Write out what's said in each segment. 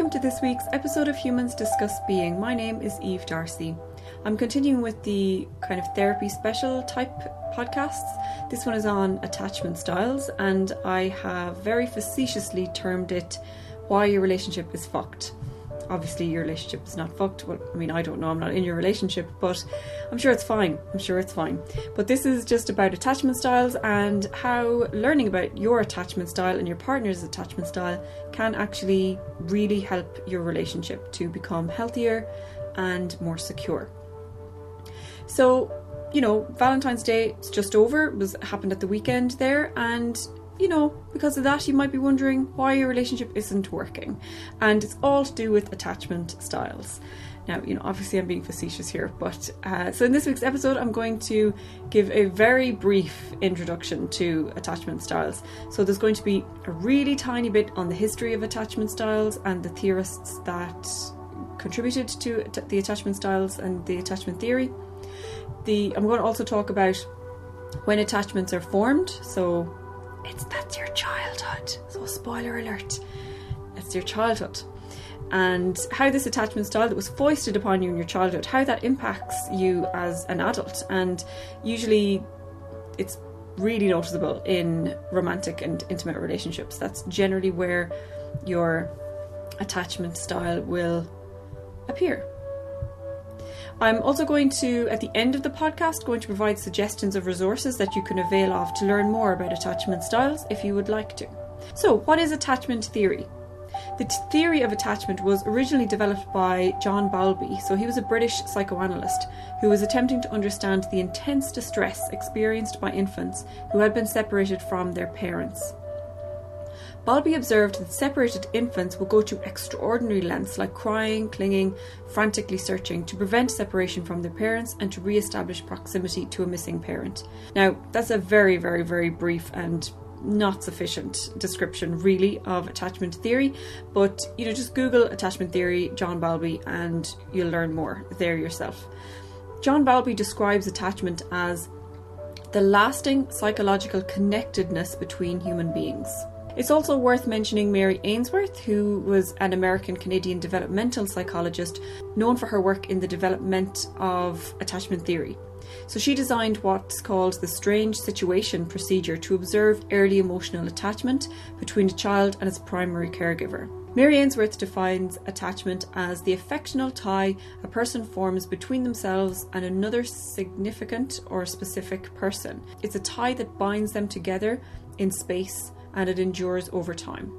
Welcome to this week's episode of Humans Discuss Being. My name is Eve Darcy. I'm continuing with the kind of therapy special type podcasts. This one is on attachment styles, and I have very facetiously termed it Why Your Relationship is Fucked obviously your relationship is not fucked. Well, I mean, I don't know, I'm not in your relationship, but I'm sure it's fine. I'm sure it's fine. But this is just about attachment styles and how learning about your attachment style and your partner's attachment style can actually really help your relationship to become healthier and more secure. So, you know, Valentine's Day is just over. It was happened at the weekend there, and you know, because of that, you might be wondering why your relationship isn't working. And it's all to do with attachment styles. Now, you know, obviously I'm being facetious here, but uh, so in this week's episode, I'm going to give a very brief introduction to attachment styles. So there's going to be a really tiny bit on the history of attachment styles and the theorists that contributed to the attachment styles and the attachment theory. The I'm going to also talk about when attachments are formed, so it's that's your childhood. So spoiler alert. It's your childhood. And how this attachment style that was foisted upon you in your childhood, how that impacts you as an adult. And usually it's really noticeable in romantic and intimate relationships. That's generally where your attachment style will appear. I'm also going to, at the end of the podcast, going to provide suggestions of resources that you can avail of to learn more about attachment styles if you would like to. So, what is attachment theory? The t- theory of attachment was originally developed by John Bowlby, so he was a British psychoanalyst who was attempting to understand the intense distress experienced by infants who had been separated from their parents. Bowlby observed that separated infants will go to extraordinary lengths like crying, clinging, frantically searching to prevent separation from their parents and to re establish proximity to a missing parent. Now, that's a very, very, very brief and not sufficient description really of attachment theory but you know just google attachment theory john bowlby and you'll learn more there yourself john bowlby describes attachment as the lasting psychological connectedness between human beings it's also worth mentioning Mary Ainsworth, who was an American Canadian developmental psychologist known for her work in the development of attachment theory. So she designed what's called the strange situation procedure to observe early emotional attachment between a child and its primary caregiver. Mary Ainsworth defines attachment as the affectional tie a person forms between themselves and another significant or specific person. It's a tie that binds them together in space and it endures over time.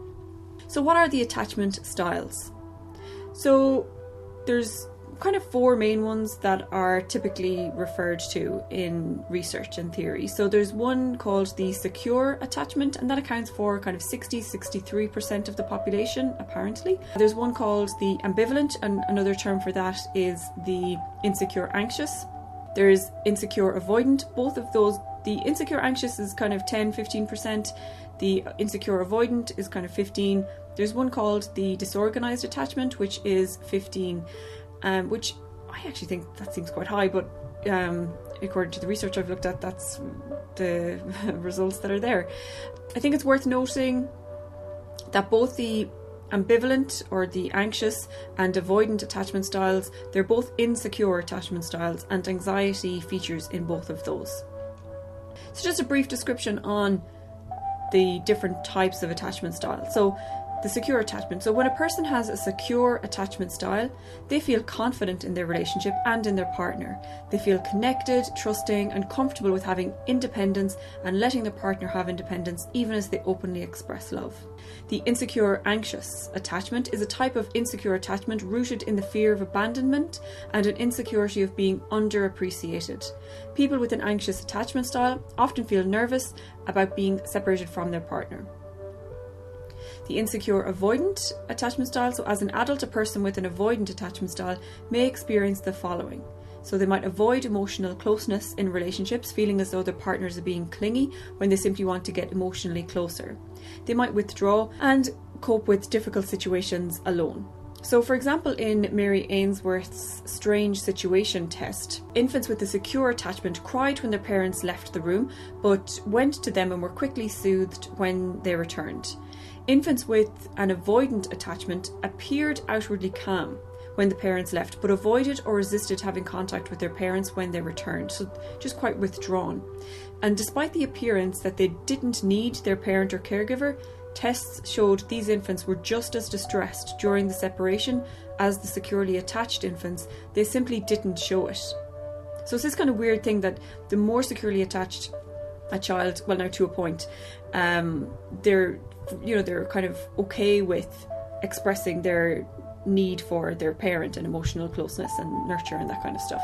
So, what are the attachment styles? So, there's kind of four main ones that are typically referred to in research and theory. So there's one called the secure attachment, and that accounts for kind of 60 63% of the population, apparently. There's one called the ambivalent, and another term for that is the insecure anxious. There's insecure avoidant. Both of those, the insecure anxious is kind of 10 15%, the insecure avoidant is kind of 15. There's one called the disorganized attachment, which is 15, um, which I actually think that seems quite high, but um, according to the research I've looked at, that's the results that are there. I think it's worth noting that both the ambivalent or the anxious and avoidant attachment styles, they're both insecure attachment styles, and anxiety features in both of those. So, just a brief description on the different types of attachment style. So, the secure attachment. So, when a person has a secure attachment style, they feel confident in their relationship and in their partner. They feel connected, trusting, and comfortable with having independence and letting their partner have independence, even as they openly express love. The insecure anxious attachment is a type of insecure attachment rooted in the fear of abandonment and an insecurity of being underappreciated. People with an anxious attachment style often feel nervous about being separated from their partner the insecure avoidant attachment style. So, as an adult, a person with an avoidant attachment style may experience the following. So, they might avoid emotional closeness in relationships, feeling as though their partners are being clingy when they simply want to get emotionally closer. They might withdraw and cope with difficult situations alone. So, for example, in Mary Ainsworth's strange situation test, infants with a secure attachment cried when their parents left the room, but went to them and were quickly soothed when they returned. Infants with an avoidant attachment appeared outwardly calm when the parents left, but avoided or resisted having contact with their parents when they returned, so just quite withdrawn. And despite the appearance that they didn't need their parent or caregiver, tests showed these infants were just as distressed during the separation as the securely attached infants, they simply didn't show it. So it's this kind of weird thing that the more securely attached a child, well now to a point, um, they're you know they're kind of okay with expressing their need for their parent and emotional closeness and nurture and that kind of stuff.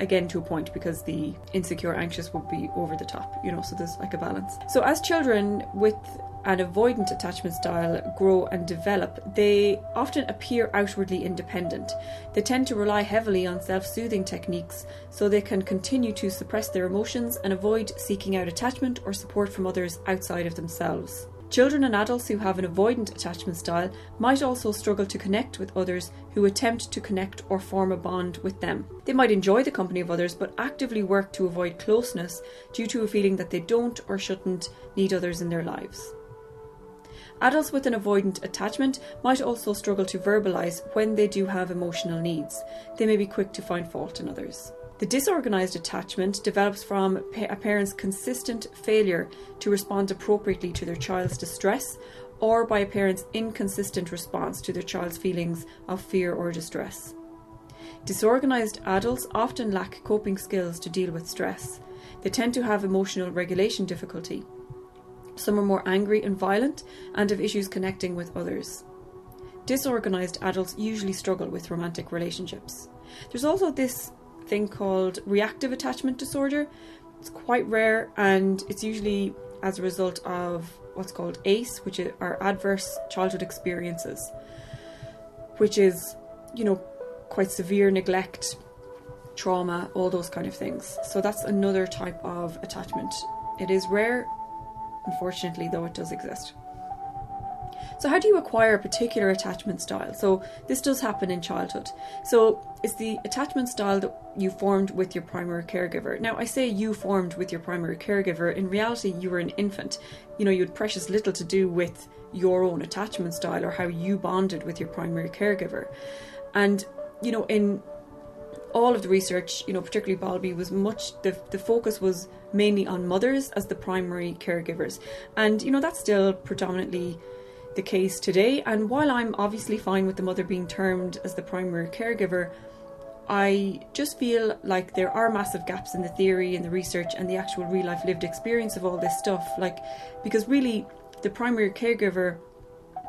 Again to a point because the insecure anxious would be over the top you know so there's like a balance. So as children with an avoidant attachment style grow and develop they often appear outwardly independent. They tend to rely heavily on self-soothing techniques so they can continue to suppress their emotions and avoid seeking out attachment or support from others outside of themselves Children and adults who have an avoidant attachment style might also struggle to connect with others who attempt to connect or form a bond with them. They might enjoy the company of others but actively work to avoid closeness due to a feeling that they don't or shouldn't need others in their lives. Adults with an avoidant attachment might also struggle to verbalise when they do have emotional needs. They may be quick to find fault in others. The disorganized attachment develops from a parent's consistent failure to respond appropriately to their child's distress or by a parent's inconsistent response to their child's feelings of fear or distress. Disorganized adults often lack coping skills to deal with stress. They tend to have emotional regulation difficulty. Some are more angry and violent and have issues connecting with others. Disorganized adults usually struggle with romantic relationships. There's also this thing called reactive attachment disorder. It's quite rare and it's usually as a result of what's called ACE, which are adverse childhood experiences, which is, you know, quite severe neglect, trauma, all those kind of things. So that's another type of attachment. It is rare, unfortunately, though it does exist. So, how do you acquire a particular attachment style? So, this does happen in childhood. So, it's the attachment style that you formed with your primary caregiver. Now, I say you formed with your primary caregiver. In reality, you were an infant. You know, you had precious little to do with your own attachment style or how you bonded with your primary caregiver. And, you know, in all of the research, you know, particularly Bowlby, was much the the focus was mainly on mothers as the primary caregivers, and you know that's still predominantly the case today. And while I'm obviously fine with the mother being termed as the primary caregiver, I just feel like there are massive gaps in the theory and the research and the actual real life lived experience of all this stuff. Like, because really, the primary caregiver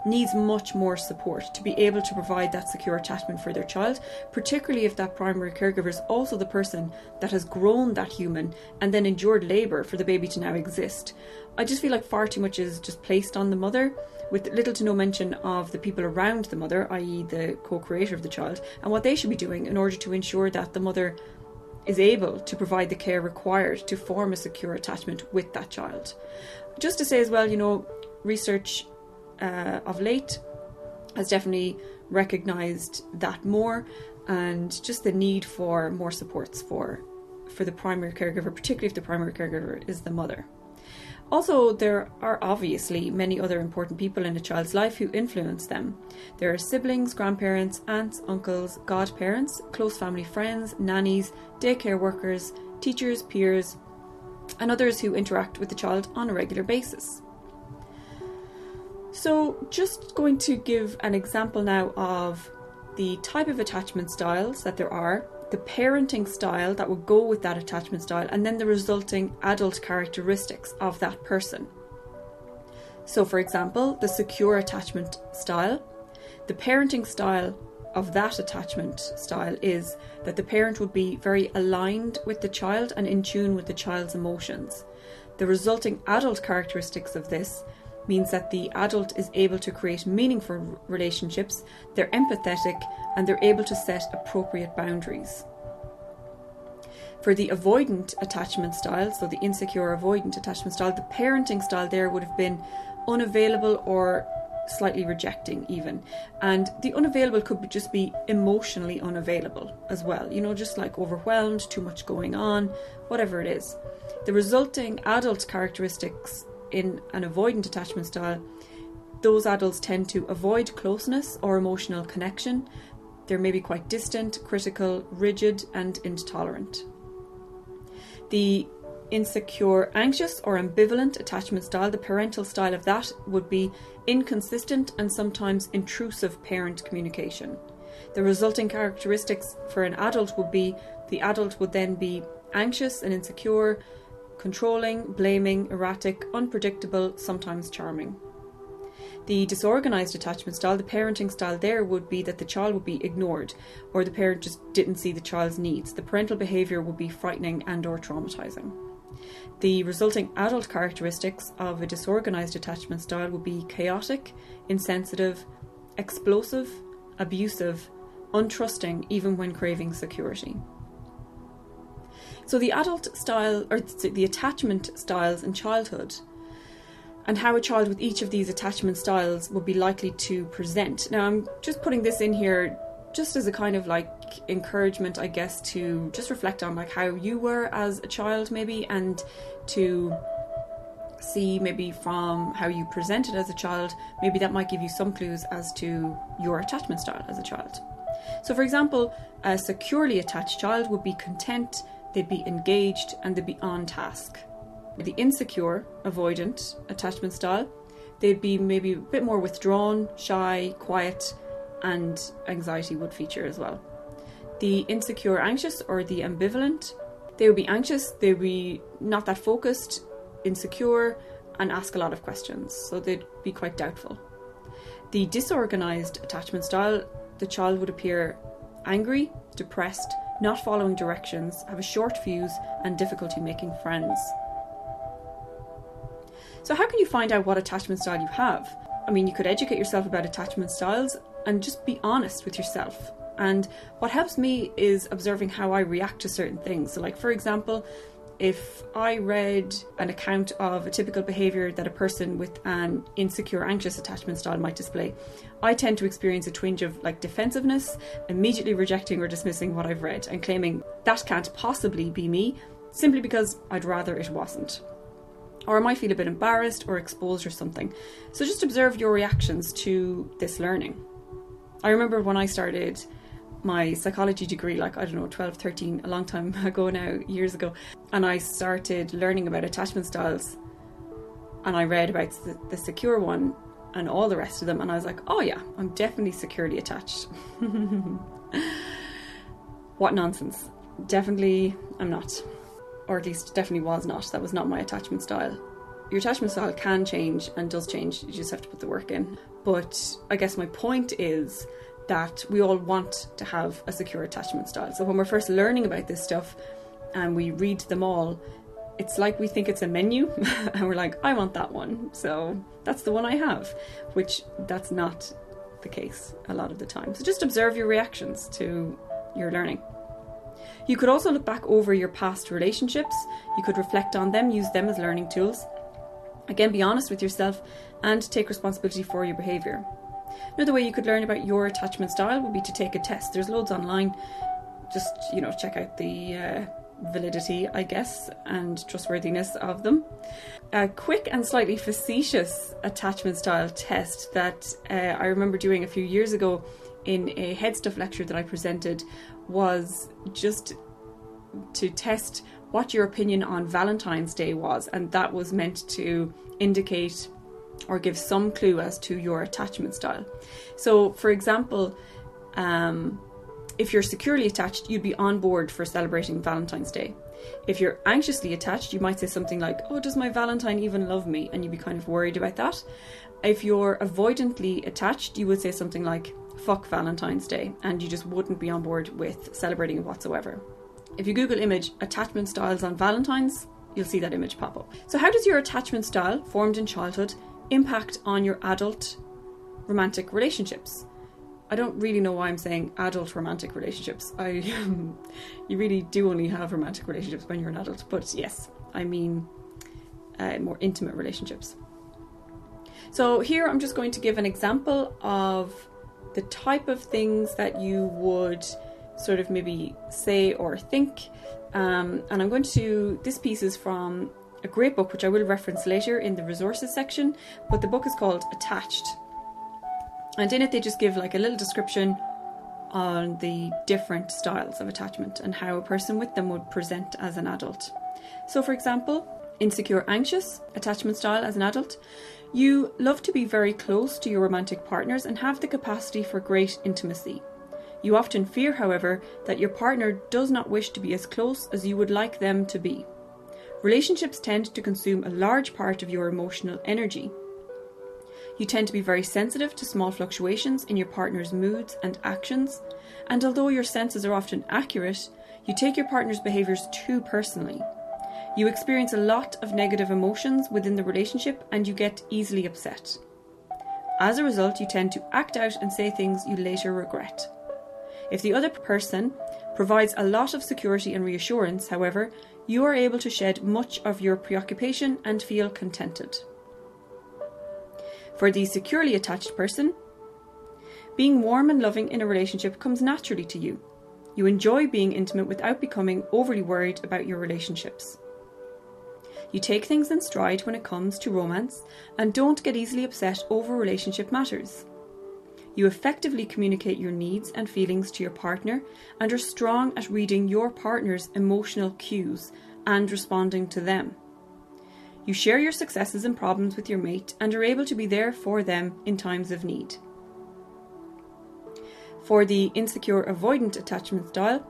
needs much more support to be able to provide that secure attachment for their child, particularly if that primary caregiver is also the person that has grown that human and then endured labour for the baby to now exist. I just feel like far too much is just placed on the mother with little to no mention of the people around the mother, i.e., the co creator of the child, and what they should be doing in order to ensure that the mother is able to provide the care required to form a secure attachment with that child. Just to say as well, you know, research uh, of late has definitely recognised that more and just the need for more supports for for the primary caregiver, particularly if the primary caregiver is the mother. Also, there are obviously many other important people in a child's life who influence them. There are siblings, grandparents, aunts, uncles, godparents, close family friends, nannies, daycare workers, teachers, peers, and others who interact with the child on a regular basis. So, just going to give an example now of the type of attachment styles that there are the parenting style that would go with that attachment style, and then the resulting adult characteristics of that person. So, for example, the secure attachment style, the parenting style of that attachment style is that the parent would be very aligned with the child and in tune with the child's emotions. The resulting adult characteristics of this means that the adult is able to create meaningful relationships, they're empathetic, and they're able to set appropriate boundaries. For the avoidant attachment style, so the insecure avoidant attachment style, the parenting style there would have been unavailable or slightly rejecting even and the unavailable could just be emotionally unavailable as well you know just like overwhelmed too much going on whatever it is the resulting adult characteristics in an avoidant attachment style those adults tend to avoid closeness or emotional connection. They're maybe quite distant, critical, rigid, and intolerant. The insecure, anxious, or ambivalent attachment style, the parental style of that would be inconsistent and sometimes intrusive parent communication. The resulting characteristics for an adult would be the adult would then be anxious and insecure, controlling, blaming, erratic, unpredictable, sometimes charming. The disorganized attachment style, the parenting style there would be that the child would be ignored or the parent just didn't see the child's needs. The parental behavior would be frightening and or traumatizing. The resulting adult characteristics of a disorganized attachment style would be chaotic, insensitive, explosive, abusive, untrusting even when craving security. So the adult style or the attachment styles in childhood and how a child with each of these attachment styles would be likely to present. Now I'm just putting this in here just as a kind of like encouragement i guess to just reflect on like how you were as a child maybe and to see maybe from how you presented as a child maybe that might give you some clues as to your attachment style as a child so for example a securely attached child would be content they'd be engaged and they'd be on task the insecure avoidant attachment style they'd be maybe a bit more withdrawn shy quiet and anxiety would feature as well. The insecure anxious or the ambivalent, they would be anxious, they would be not that focused, insecure, and ask a lot of questions, so they'd be quite doubtful. The disorganized attachment style, the child would appear angry, depressed, not following directions, have a short fuse, and difficulty making friends. So, how can you find out what attachment style you have? I mean, you could educate yourself about attachment styles and just be honest with yourself. And what helps me is observing how I react to certain things. So, like, for example, if I read an account of a typical behaviour that a person with an insecure, anxious attachment style might display, I tend to experience a twinge of like defensiveness, immediately rejecting or dismissing what I've read and claiming that can't possibly be me simply because I'd rather it wasn't. Or I might feel a bit embarrassed or exposed or something. So just observe your reactions to this learning. I remember when I started my psychology degree, like, I don't know, 12, 13, a long time ago now, years ago, and I started learning about attachment styles. And I read about the, the secure one and all the rest of them, and I was like, oh yeah, I'm definitely securely attached. what nonsense. Definitely, I'm not. Or at least, definitely was not. That was not my attachment style. Your attachment style can change and does change, you just have to put the work in. But I guess my point is that we all want to have a secure attachment style. So when we're first learning about this stuff and we read them all, it's like we think it's a menu and we're like, I want that one. So that's the one I have, which that's not the case a lot of the time. So just observe your reactions to your learning. You could also look back over your past relationships. You could reflect on them, use them as learning tools. Again, be honest with yourself and take responsibility for your behaviour. Another way you could learn about your attachment style would be to take a test. There's loads online. Just, you know, check out the uh, validity, I guess, and trustworthiness of them. A quick and slightly facetious attachment style test that uh, I remember doing a few years ago in a head stuff lecture that I presented was just to test what your opinion on Valentine's Day was, and that was meant to indicate or give some clue as to your attachment style. So, for example, um, if you're securely attached, you'd be on board for celebrating Valentine's Day. If you're anxiously attached, you might say something like, Oh, does my Valentine even love me? And you'd be kind of worried about that. If you're avoidantly attached, you would say something like, Fuck Valentine's Day, and you just wouldn't be on board with celebrating whatsoever. If you Google image attachment styles on Valentine's, you'll see that image pop up. So, how does your attachment style, formed in childhood, impact on your adult romantic relationships? I don't really know why I'm saying adult romantic relationships. I, you really do only have romantic relationships when you're an adult, but yes, I mean uh, more intimate relationships. So here I'm just going to give an example of the type of things that you would sort of maybe say or think. Um, and I'm going to, this piece is from a great book which I will reference later in the resources section, but the book is called Attached. And in it, they just give like a little description on the different styles of attachment and how a person with them would present as an adult. So, for example, insecure anxious attachment style as an adult, you love to be very close to your romantic partners and have the capacity for great intimacy. You often fear, however, that your partner does not wish to be as close as you would like them to be. Relationships tend to consume a large part of your emotional energy. You tend to be very sensitive to small fluctuations in your partner's moods and actions, and although your senses are often accurate, you take your partner's behaviours too personally. You experience a lot of negative emotions within the relationship and you get easily upset. As a result, you tend to act out and say things you later regret. If the other person provides a lot of security and reassurance, however, you are able to shed much of your preoccupation and feel contented. For the securely attached person, being warm and loving in a relationship comes naturally to you. You enjoy being intimate without becoming overly worried about your relationships. You take things in stride when it comes to romance and don't get easily upset over relationship matters. You effectively communicate your needs and feelings to your partner and are strong at reading your partner's emotional cues and responding to them. You share your successes and problems with your mate and are able to be there for them in times of need. For the insecure avoidant attachment style,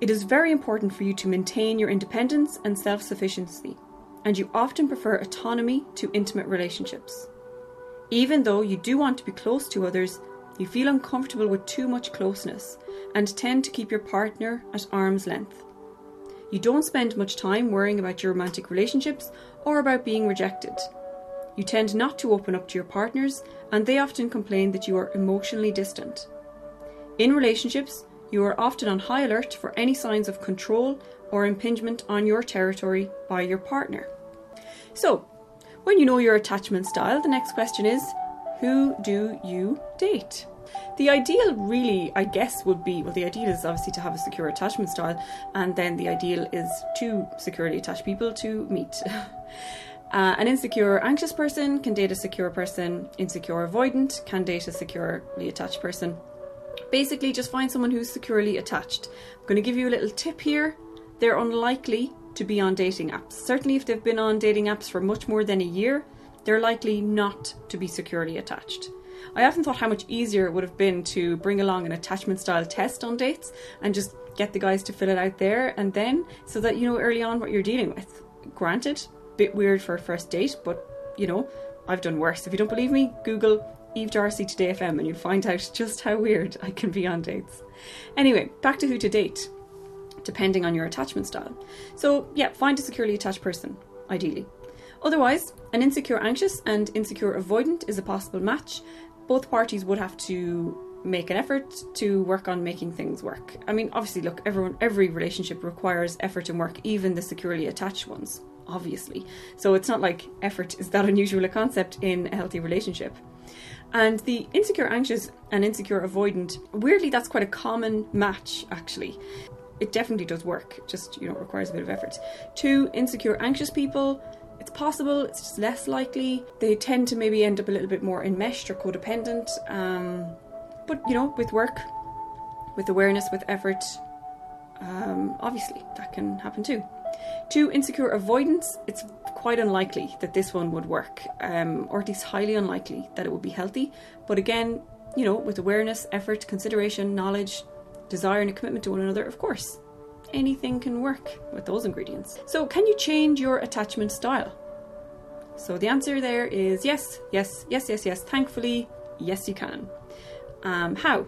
it is very important for you to maintain your independence and self sufficiency, and you often prefer autonomy to intimate relationships. Even though you do want to be close to others, you feel uncomfortable with too much closeness and tend to keep your partner at arm's length. You don't spend much time worrying about your romantic relationships or about being rejected. You tend not to open up to your partners, and they often complain that you are emotionally distant. In relationships, you are often on high alert for any signs of control or impingement on your territory by your partner. So, when you know your attachment style, the next question is who do you date? The ideal, really, I guess, would be well, the ideal is obviously to have a secure attachment style, and then the ideal is two securely attached people to meet. Uh, an insecure, anxious person can date a secure person. Insecure, avoidant can date a securely attached person. Basically, just find someone who's securely attached. I'm going to give you a little tip here. They're unlikely to be on dating apps. Certainly, if they've been on dating apps for much more than a year, they're likely not to be securely attached. I often thought how much easier it would have been to bring along an attachment style test on dates and just get the guys to fill it out there and then so that you know early on what you're dealing with. Granted, bit weird for a first date, but you know, I've done worse. If you don't believe me, Google Eve Darcy Today FM and you'll find out just how weird I can be on dates. Anyway, back to who to date, depending on your attachment style. So, yeah, find a securely attached person, ideally. Otherwise, an insecure anxious and insecure avoidant is a possible match, both parties would have to make an effort to work on making things work. I mean, obviously, look, everyone, every relationship requires effort and work, even the securely attached ones, obviously. So it's not like effort is that unusual a concept in a healthy relationship. And the insecure anxious and insecure avoidant, weirdly, that's quite a common match, actually. It definitely does work, just, you know, requires a bit of effort. Two insecure anxious people, it's possible, it's just less likely. They tend to maybe end up a little bit more enmeshed or codependent. Um, but, you know, with work, with awareness, with effort, um, obviously that can happen too. Two, insecure avoidance. It's quite unlikely that this one would work, um, or at least highly unlikely that it would be healthy. But again, you know, with awareness, effort, consideration, knowledge, desire, and a commitment to one another, of course, anything can work with those ingredients. So, can you change your attachment style? So, the answer there is yes, yes, yes, yes, yes. Thankfully, yes, you can. Um, how?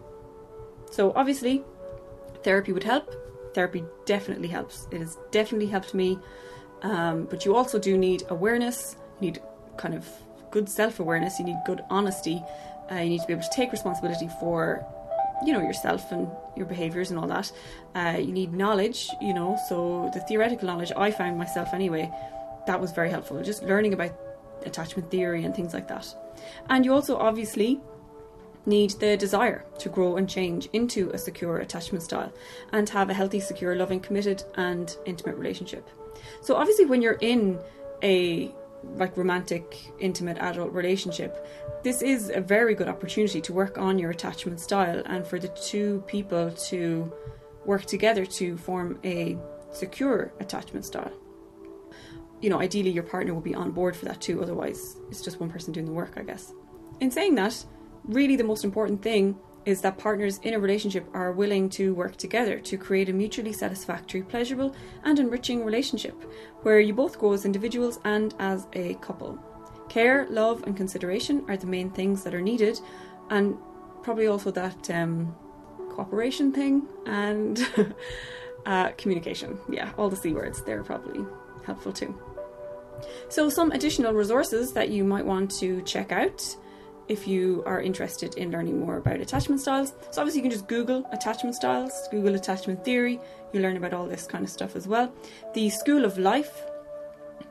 So, obviously, therapy would help. Therapy definitely helps. It has definitely helped me. Um, but you also do need awareness. You need kind of good self awareness. You need good honesty. Uh, you need to be able to take responsibility for you know yourself and your behaviors and all that. Uh, you need knowledge you know so the theoretical knowledge i found myself anyway that was very helpful. Just learning about attachment theory and things like that. And you also obviously need the desire to grow and change into a secure attachment style and have a healthy, secure, loving, committed, and intimate relationship. So, obviously, when you're in a like romantic, intimate adult relationship, this is a very good opportunity to work on your attachment style and for the two people to work together to form a secure attachment style. You know, ideally, your partner will be on board for that too, otherwise, it's just one person doing the work, I guess. In saying that, really the most important thing is that partners in a relationship are willing to work together to create a mutually satisfactory, pleasurable, and enriching relationship where you both grow as individuals and as a couple. Care, love, and consideration are the main things that are needed, and probably also that um, cooperation thing and uh, communication. Yeah, all the C words, they're probably helpful too. So, some additional resources that you might want to check out if you are interested in learning more about attachment styles. So, obviously, you can just Google attachment styles, Google attachment theory, you learn about all this kind of stuff as well. The School of Life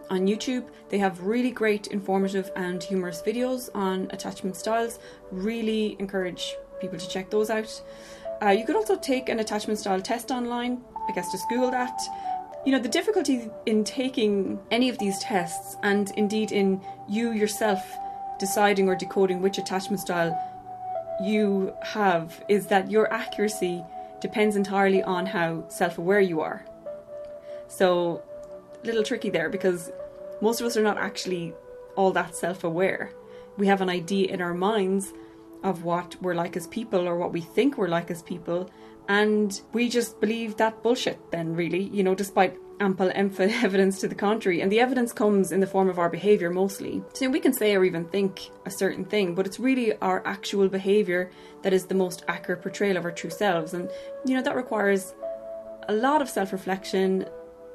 on YouTube, they have really great informative and humorous videos on attachment styles. Really encourage people to check those out. Uh, you could also take an attachment style test online. I guess just Google that. You know, the difficulty in taking any of these tests, and indeed in you yourself deciding or decoding which attachment style you have is that your accuracy depends entirely on how self aware you are. So, a little tricky there because most of us are not actually all that self aware. We have an idea in our minds of what we're like as people or what we think we're like as people, and we just believe that bullshit, then, really, you know, despite ample evidence to the contrary. And the evidence comes in the form of our behaviour mostly. So we can say or even think a certain thing, but it's really our actual behaviour that is the most accurate portrayal of our true selves. And, you know, that requires a lot of self reflection,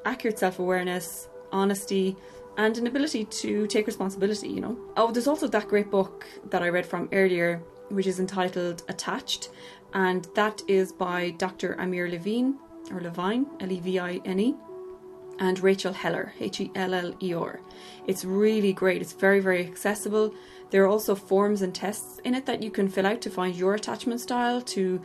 accurate self awareness, honesty, and an ability to take responsibility, you know. Oh, there's also that great book that I read from earlier, which is entitled Attached, and that is by Dr. Amir Levine, or Levine, L E V I N E and Rachel Heller, H E L L E R. It's really great. It's very, very accessible. There are also forms and tests in it that you can fill out to find your attachment style, to,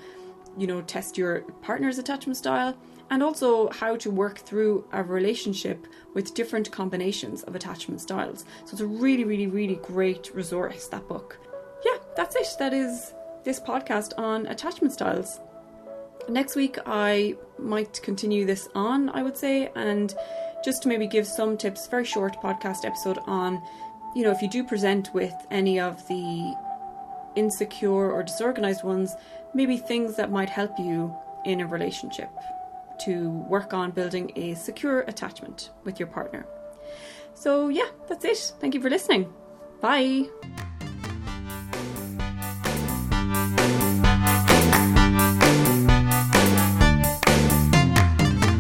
you know, test your partner's attachment style, and also how to work through a relationship with different combinations of attachment styles. So it's a really, really, really great resource, that book. Yeah, that's it. That is this podcast on attachment styles. Next week, I might continue this on, I would say, and just to maybe give some tips, very short podcast episode on, you know, if you do present with any of the insecure or disorganized ones, maybe things that might help you in a relationship to work on building a secure attachment with your partner. So, yeah, that's it. Thank you for listening. Bye.